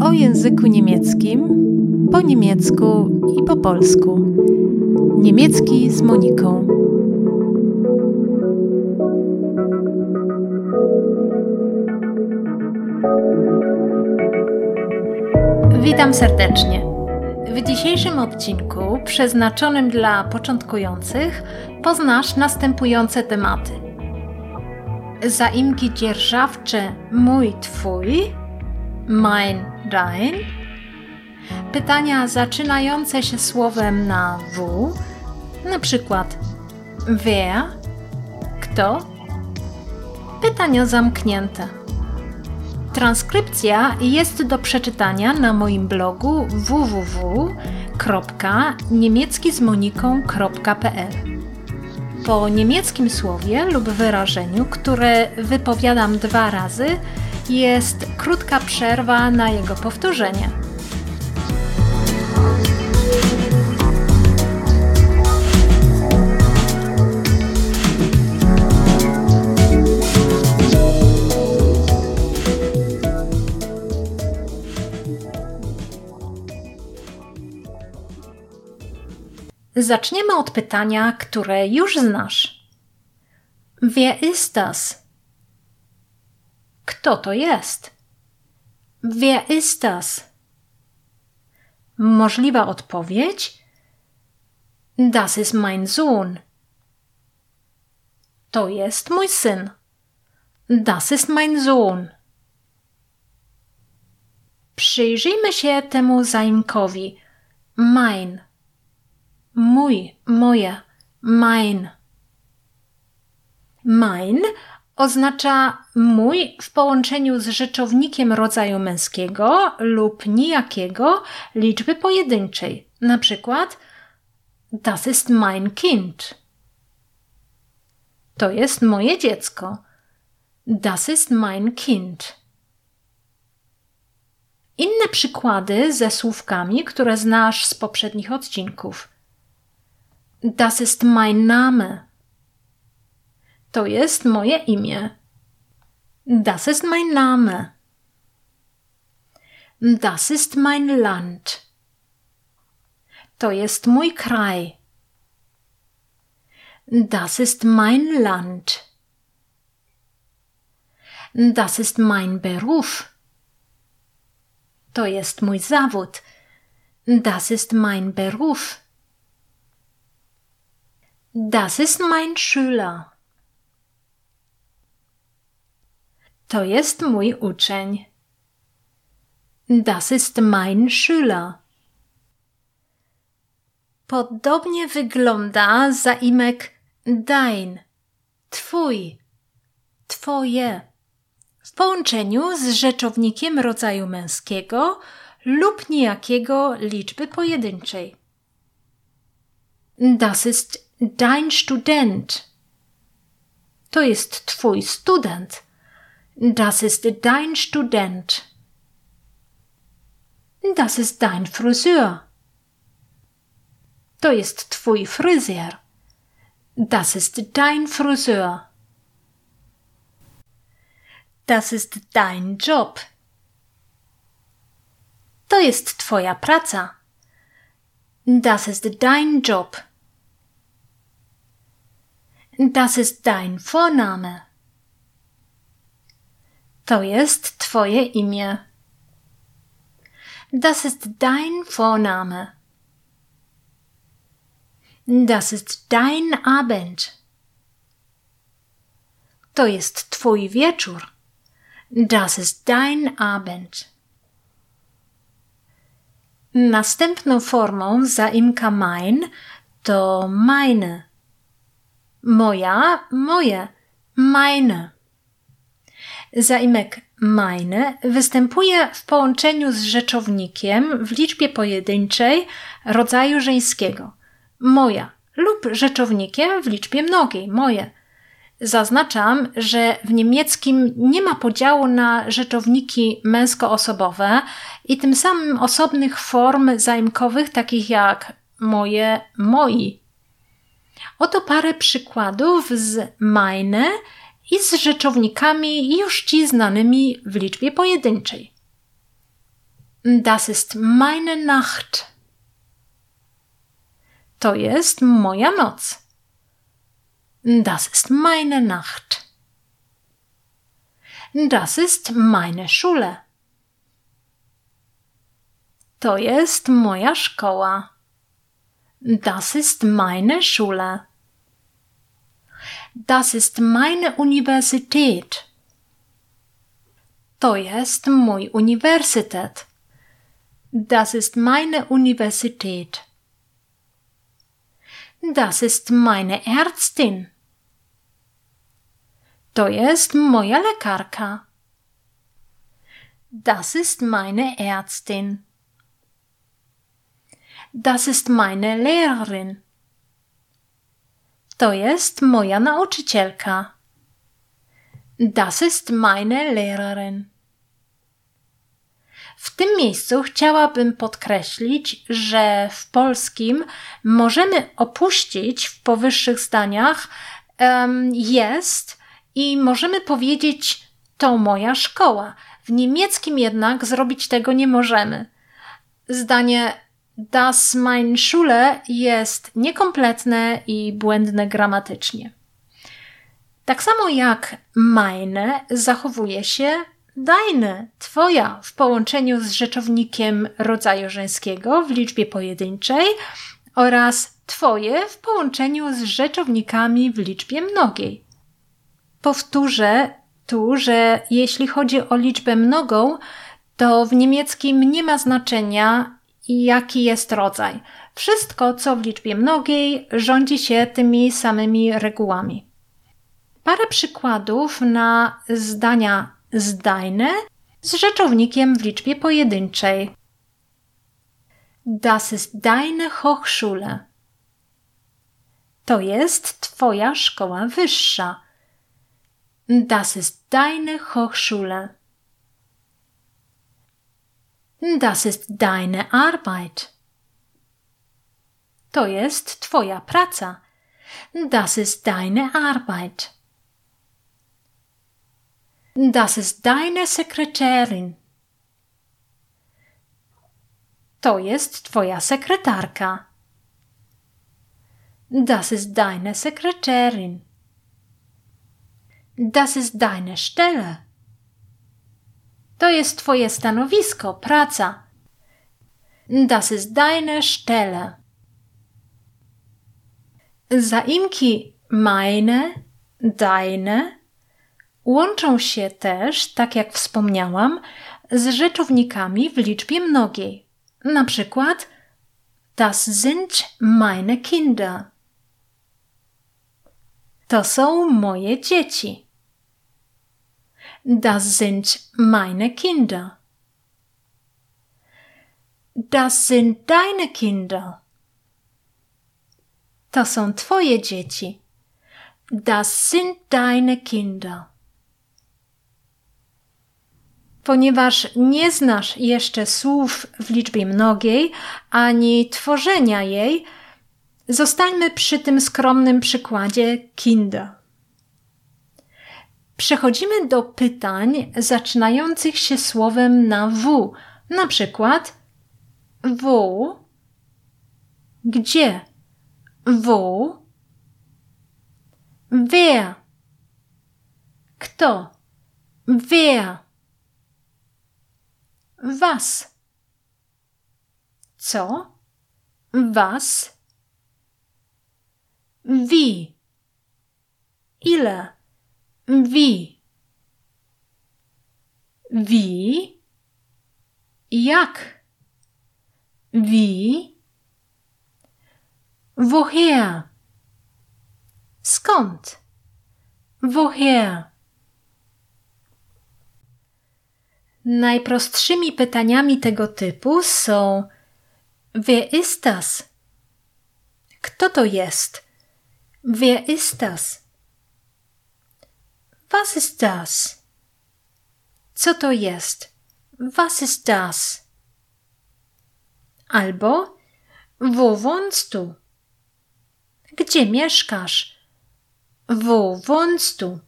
O języku niemieckim, po niemiecku i po polsku. Niemiecki z Moniką. Witam serdecznie. W dzisiejszym odcinku, przeznaczonym dla początkujących, poznasz następujące tematy: zaimki dzierżawcze mój, twój, mein, dein, pytania zaczynające się słowem na w, na przykład wer, kto, pytania zamknięte. Transkrypcja jest do przeczytania na moim blogu www.niemieckizmoniką.pl. Po niemieckim słowie lub wyrażeniu, które wypowiadam dwa razy, jest krótka przerwa na jego powtórzenie. Zaczniemy od pytania, które już znasz. Wer ist das? Kto to jest? Wer ist das? Możliwa odpowiedź: Das ist mein Sohn. To jest mój syn. Das ist mein Sohn. Przyjrzyjmy się temu zaimkowi. Mein mój, moja, mein. Mein oznacza mój w połączeniu z rzeczownikiem rodzaju męskiego lub nijakiego liczby pojedynczej. Na przykład Das ist mein Kind. To jest moje dziecko. Das ist mein Kind. Inne przykłady ze słówkami, które znasz z poprzednich odcinków. Das ist mein Name. To jest moje imię. Das ist mein Name. Das ist mein Land. To jest mój kraj. Das ist mein Land. Das ist mein Beruf. To jest mój zawód. Das ist mein Beruf. Das ist mein Schüler. To jest mój uczeń. Das ist mein Schüler. Podobnie wygląda zaimek dein, twój, twoje, w połączeniu z rzeczownikiem rodzaju męskiego lub niejakiego liczby pojedynczej. Das ist dein Student. To jest twój student. Das ist dein Student. Das ist dein Friseur. To jest twój fryzjer. Das ist dein Friseur. Das ist dein Job. To jest twoja praca. Das ist dein Job. Das ist dein Vorname. To jest twoje imię. Das ist dein Vorname. Das ist dein Abend. To jest twój wieczór. Das ist dein Abend. Następną formą zaimka mein to meine moja, moje, meine. Zaimek meine występuje w połączeniu z rzeczownikiem w liczbie pojedynczej rodzaju żeńskiego. Moja lub rzeczownikiem w liczbie mnogiej, moje. Zaznaczam, że w niemieckim nie ma podziału na rzeczowniki męskoosobowe i tym samym osobnych form zaimkowych takich jak moje, moi Oto parę przykładów z meine i z rzeczownikami już Ci znanymi w liczbie pojedynczej. Das ist meine Nacht. To jest moja noc. Das ist meine Nacht. Das ist meine Schule. To jest moja szkoła. Das ist meine Schule. Das ist meine Universität. To jest mój uniwersytet. Das ist meine Universität. Das ist meine Ärztin. To jest moja lekarka. Das ist meine Ärztin. Das ist meine Lehrerin. To jest moja nauczycielka. Das ist meine Lehrerin. W tym miejscu chciałabym podkreślić, że w polskim możemy opuścić w powyższych zdaniach um, jest i możemy powiedzieć to moja szkoła. W niemieckim jednak zrobić tego nie możemy. Zdanie das mein Schule jest niekompletne i błędne gramatycznie. Tak samo jak meine zachowuje się deine, twoja w połączeniu z rzeczownikiem rodzaju żeńskiego w liczbie pojedynczej oraz twoje w połączeniu z rzeczownikami w liczbie mnogiej. Powtórzę tu, że jeśli chodzi o liczbę mnogą, to w niemieckim nie ma znaczenia, jaki jest rodzaj. Wszystko, co w liczbie mnogiej, rządzi się tymi samymi regułami. Parę przykładów na zdania zdajne z rzeczownikiem w liczbie pojedynczej. Das ist deine Hochschule. To jest Twoja szkoła wyższa. Das ist deine Hochschule. Das ist deine Arbeit. To jest Twoja praca. Das ist deine Arbeit. Das ist deine Sekretärin. To jest Twoja sekretarka. Das ist deine Sekretärin. Das ist deine Stelle. To jest Twoje stanowisko, praca. Das ist deine Stelle. Zaimki meine, deine łączą się też, tak jak wspomniałam, z rzeczownikami w liczbie mnogiej. Na przykład Das sind meine Kinder. To są moje dzieci. Das sind meine Kinder. Das sind deine Kinder. To są twoje dzieci. Das sind deine Kinder. Ponieważ nie znasz jeszcze słów w liczbie mnogiej, ani tworzenia jej, zostańmy przy tym skromnym przykładzie Kinder. Przechodzimy do pytań zaczynających się słowem na W. Na przykład W. Gdzie? W. Wer? Kto? Wer? Was? Co? Was? Wie? Ile? Wie. Wie? Jak? Wie? Woher? Skąd? Woher? Najprostszymi pytaniami tego typu są Wer ist das? Kto to jest? Wer ist das? Was ist das? Co to jest? Was ist das? Albo wo wohnst du? Gdzie mieszkasz? Wo wohnst du?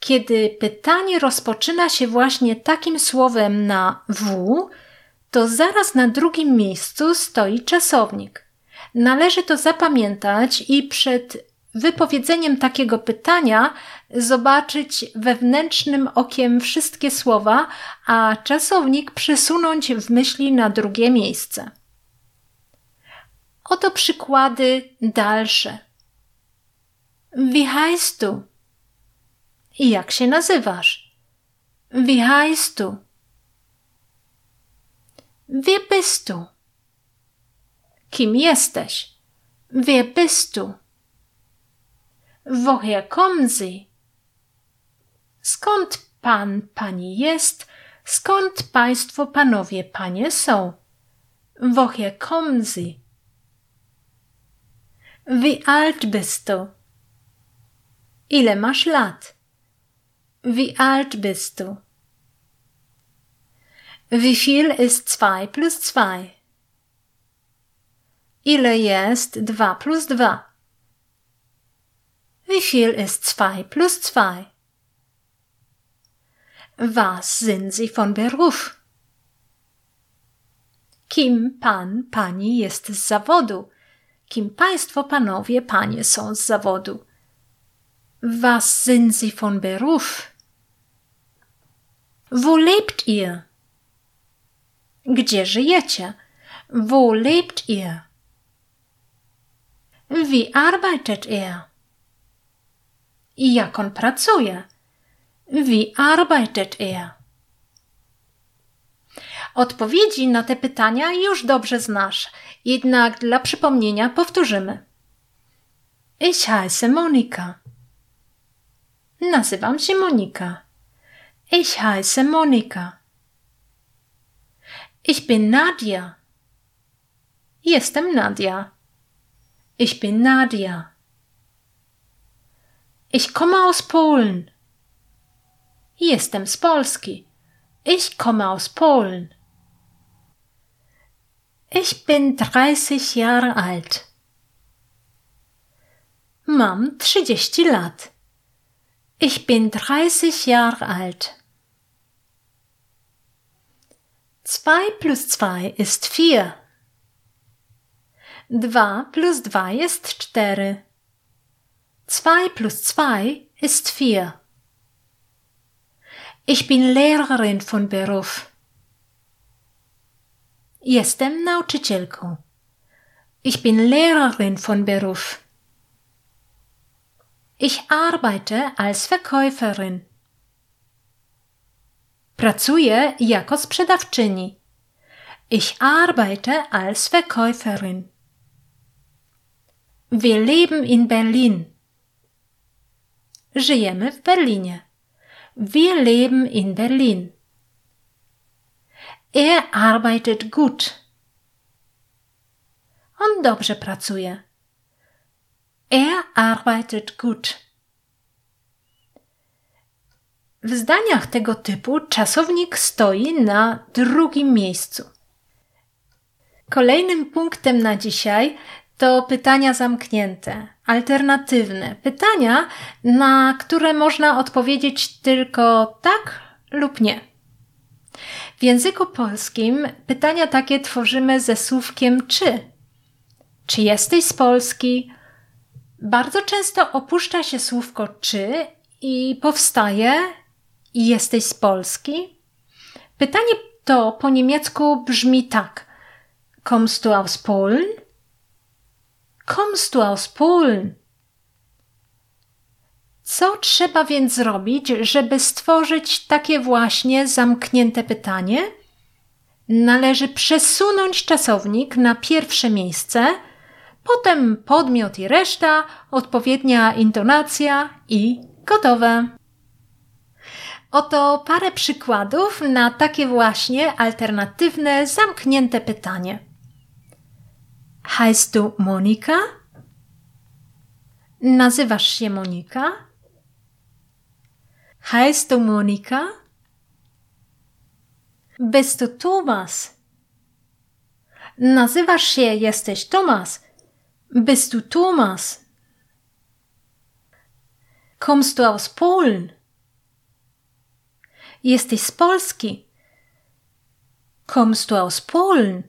Kiedy pytanie rozpoczyna się właśnie takim słowem na W, to zaraz na drugim miejscu stoi czasownik. Należy to zapamiętać i przed wypowiedzeniem takiego pytania zobaczyć wewnętrznym okiem wszystkie słowa, a czasownik przesunąć w myśli na drugie miejsce. Oto przykłady dalsze. Wie heißt du? Jak się nazywasz? Wie heißt du? Wer bist du? Kim jesteś? Wer bist du? Woher kommen Sie? Skąd pan, pani jest? Skąd państwo, panowie, panie są? Woher kommen Sie? Wie alt bist du? Ile masz lat? Wie alt bist du? Wie viel ist 2 plus 2? Ile jest 2 plus 2? Wie viel ist 2 plus 2? Was sind Sie von Beruf? Kim pan, pani jest z zawodu? Kim państwo, panowie, panie są z zawodu? Was sind Sie von Beruf? Wo lebt ihr? Gdzie żyjecie? Wo lebt ihr? Wie arbeitet er? I jak on pracuje? Wie arbeitet er? Odpowiedzi na te pytania już dobrze znasz, jednak dla przypomnienia powtórzymy. Ich heiße Monika. Nazywam się Monika. Ich heiße Monika. Ich bin Nadia. Jestem Nadia. Ich bin Nadia. Ich komme aus Polen. Jestem z Polski. Ich komme aus Polen. Ich bin 30 Jahre alt. Mam 30 lat. Ich bin 30 Jahre alt. 2 plus 2 ist 4. 2 plus 2 ist 4. 2 plus 2 ist 4. Ich bin Lehrerin von Beruf. Jestem nauczycielką. Ich bin Lehrerin von Beruf. Ich arbeite als Verkäuferin. Pracuję jako sprzedawczyni. Ich arbeite als Verkäuferin. Wir leben in Berlin. Żyjemy w Berlinie. Wir leben in Berlin. Er arbeitet gut. On dobrze pracuje. Er arbeitet gut. W zdaniach tego typu czasownik stoi na drugim miejscu. Kolejnym punktem na dzisiaj to pytania zamknięte, alternatywne. Pytania, na które można odpowiedzieć tylko tak lub nie. W języku polskim pytania takie tworzymy ze słówkiem czy. Czy jesteś z Polski? Bardzo często opuszcza się słówko czy i powstaje jesteś z Polski? Pytanie to po niemiecku brzmi tak. Kommst du aus Polen? Kommst du aus Polen? Co trzeba więc zrobić, żeby stworzyć takie właśnie zamknięte pytanie? Należy przesunąć czasownik na pierwsze miejsce, potem podmiot i reszta, odpowiednia intonacja i gotowe. Oto parę przykładów na takie właśnie alternatywne, zamknięte pytanie. Heißt du Monika? Nazywasz się Monika? Heißt du Monika? Bist du Thomas? Nazywasz się, jesteś Thomas. Bist du Thomas? Kommst du aus Polen? Jesteś z Polski. Kommst du aus Polen?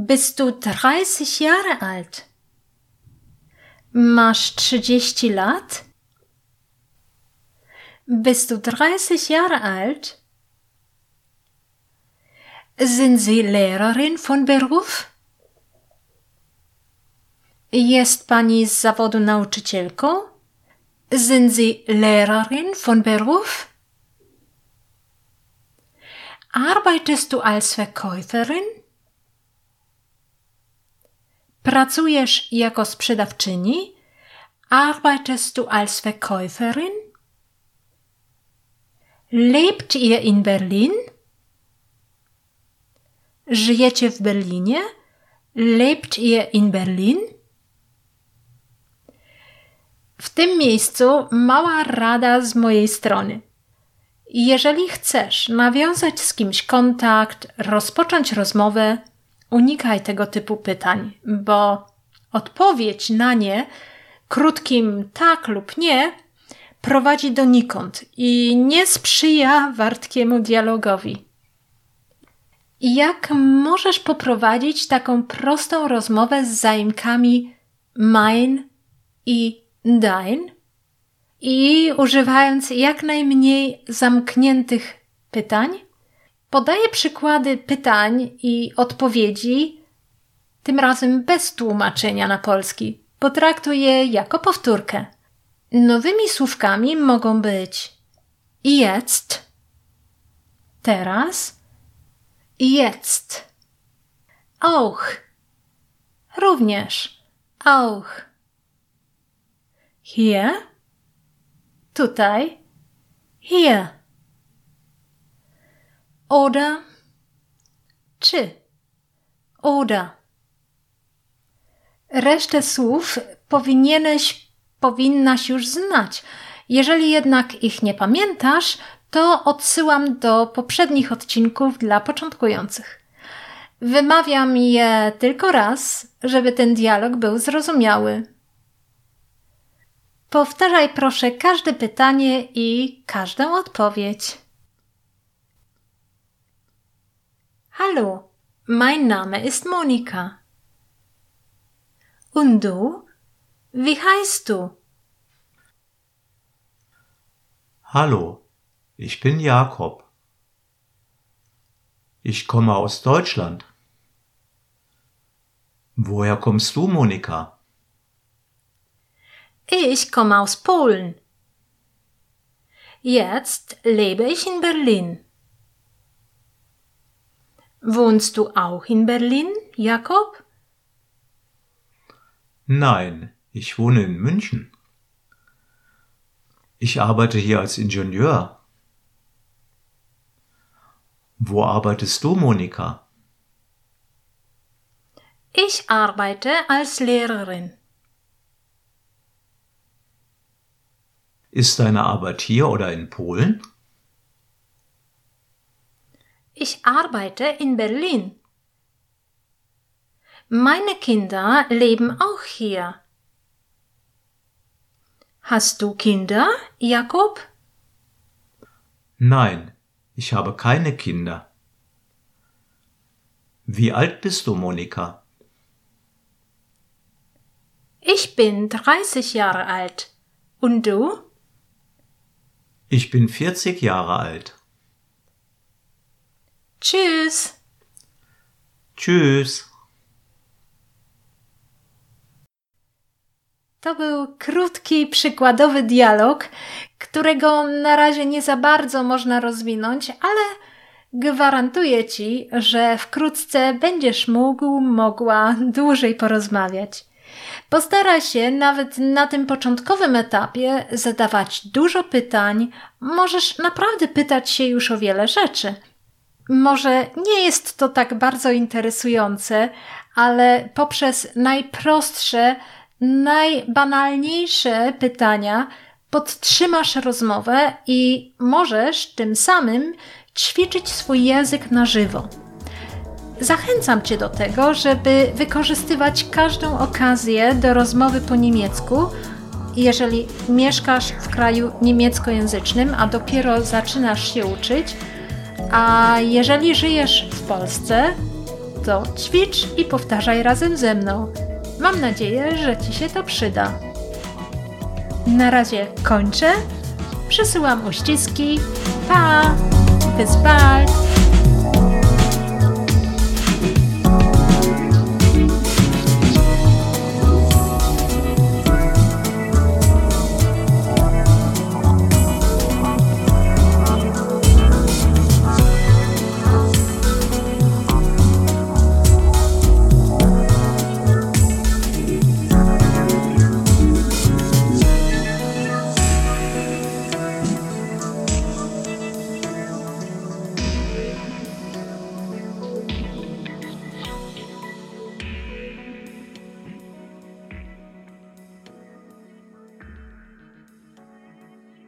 Bist du 30 Jahre alt? Masz 30 lat? Bist du 30 Jahre alt? Sind Sie Lehrerin von Beruf? Jest pani z zawodu nauczycielką? Sind Sie Lehrerin von Beruf? Arbeitest du als Verkäuferin? Pracujesz jako sprzedawczyni? Arbeitest du als Verkäuferin? Lebt ihr in Berlin? Żyjecie w Berlinie? Lebt ihr in Berlin? W tym miejscu mała rada z mojej strony. Jeżeli chcesz nawiązać z kimś kontakt, rozpocząć rozmowę, unikaj tego typu pytań, bo odpowiedź na nie krótkim tak lub nie prowadzi donikąd i nie sprzyja wartkiemu dialogowi. Jak możesz poprowadzić taką prostą rozmowę z zaimkami mein i dein i używając jak najmniej zamkniętych pytań? Podaję przykłady pytań i odpowiedzi, tym razem bez tłumaczenia na polski. Potraktuj je jako powtórkę. Nowymi słówkami mogą być jetzt, teraz, jetzt, auch, również, auch, hier, tutaj, hier, oder, czy, oder. Resztę słów powinieneś, powinnaś już znać. Jeżeli jednak ich nie pamiętasz, to odsyłam do poprzednich odcinków dla początkujących. Wymawiam je tylko raz, żeby ten dialog był zrozumiały. Powtarzaj proszę każde pytanie i każdą odpowiedź. Hallo, mein Name ist Monika. Und du? Wie heißt du? Hallo, ich bin Jakob. Ich komme aus Deutschland. Woher kommst du, Monika? Ich komme aus Polen. Jetzt lebe ich in Berlin. Wohnst du auch in Berlin, Jakob? Nein, ich wohne in München. Ich arbeite hier als Ingenieur. Wo arbeitest du, Monika? Ich arbeite als Lehrerin. Ist deine Arbeit hier oder in Polen? Ich arbeite in Berlin. Meine Kinder leben auch hier. Hast du Kinder, Jakob? Nein, ich habe keine Kinder. Wie alt bist du, Monika? Ich bin 30 Jahre alt. Und du? Ich bin 40 Jahre alt. Tschüss. Tschüss. To był krótki, przykładowy dialog, którego na razie nie za bardzo można rozwinąć, ale gwarantuję ci, że wkrótce będziesz mógł, mogła dłużej porozmawiać. Postaraj się nawet na tym początkowym etapie zadawać dużo pytań. Możesz naprawdę pytać się już o wiele rzeczy. Może nie jest to tak bardzo interesujące, ale poprzez najprostsze, najbanalniejsze pytania podtrzymasz rozmowę i możesz tym samym ćwiczyć swój język na żywo. Zachęcam Cię do tego, żeby wykorzystywać każdą okazję do rozmowy po niemiecku jeżeli mieszkasz w kraju niemieckojęzycznym, a dopiero zaczynasz się uczyć, a jeżeli żyjesz w Polsce, to ćwicz i powtarzaj razem ze mną. Mam nadzieję, że Ci się to przyda. Na razie kończę. Przesyłam uściski. Pa! Bis bald!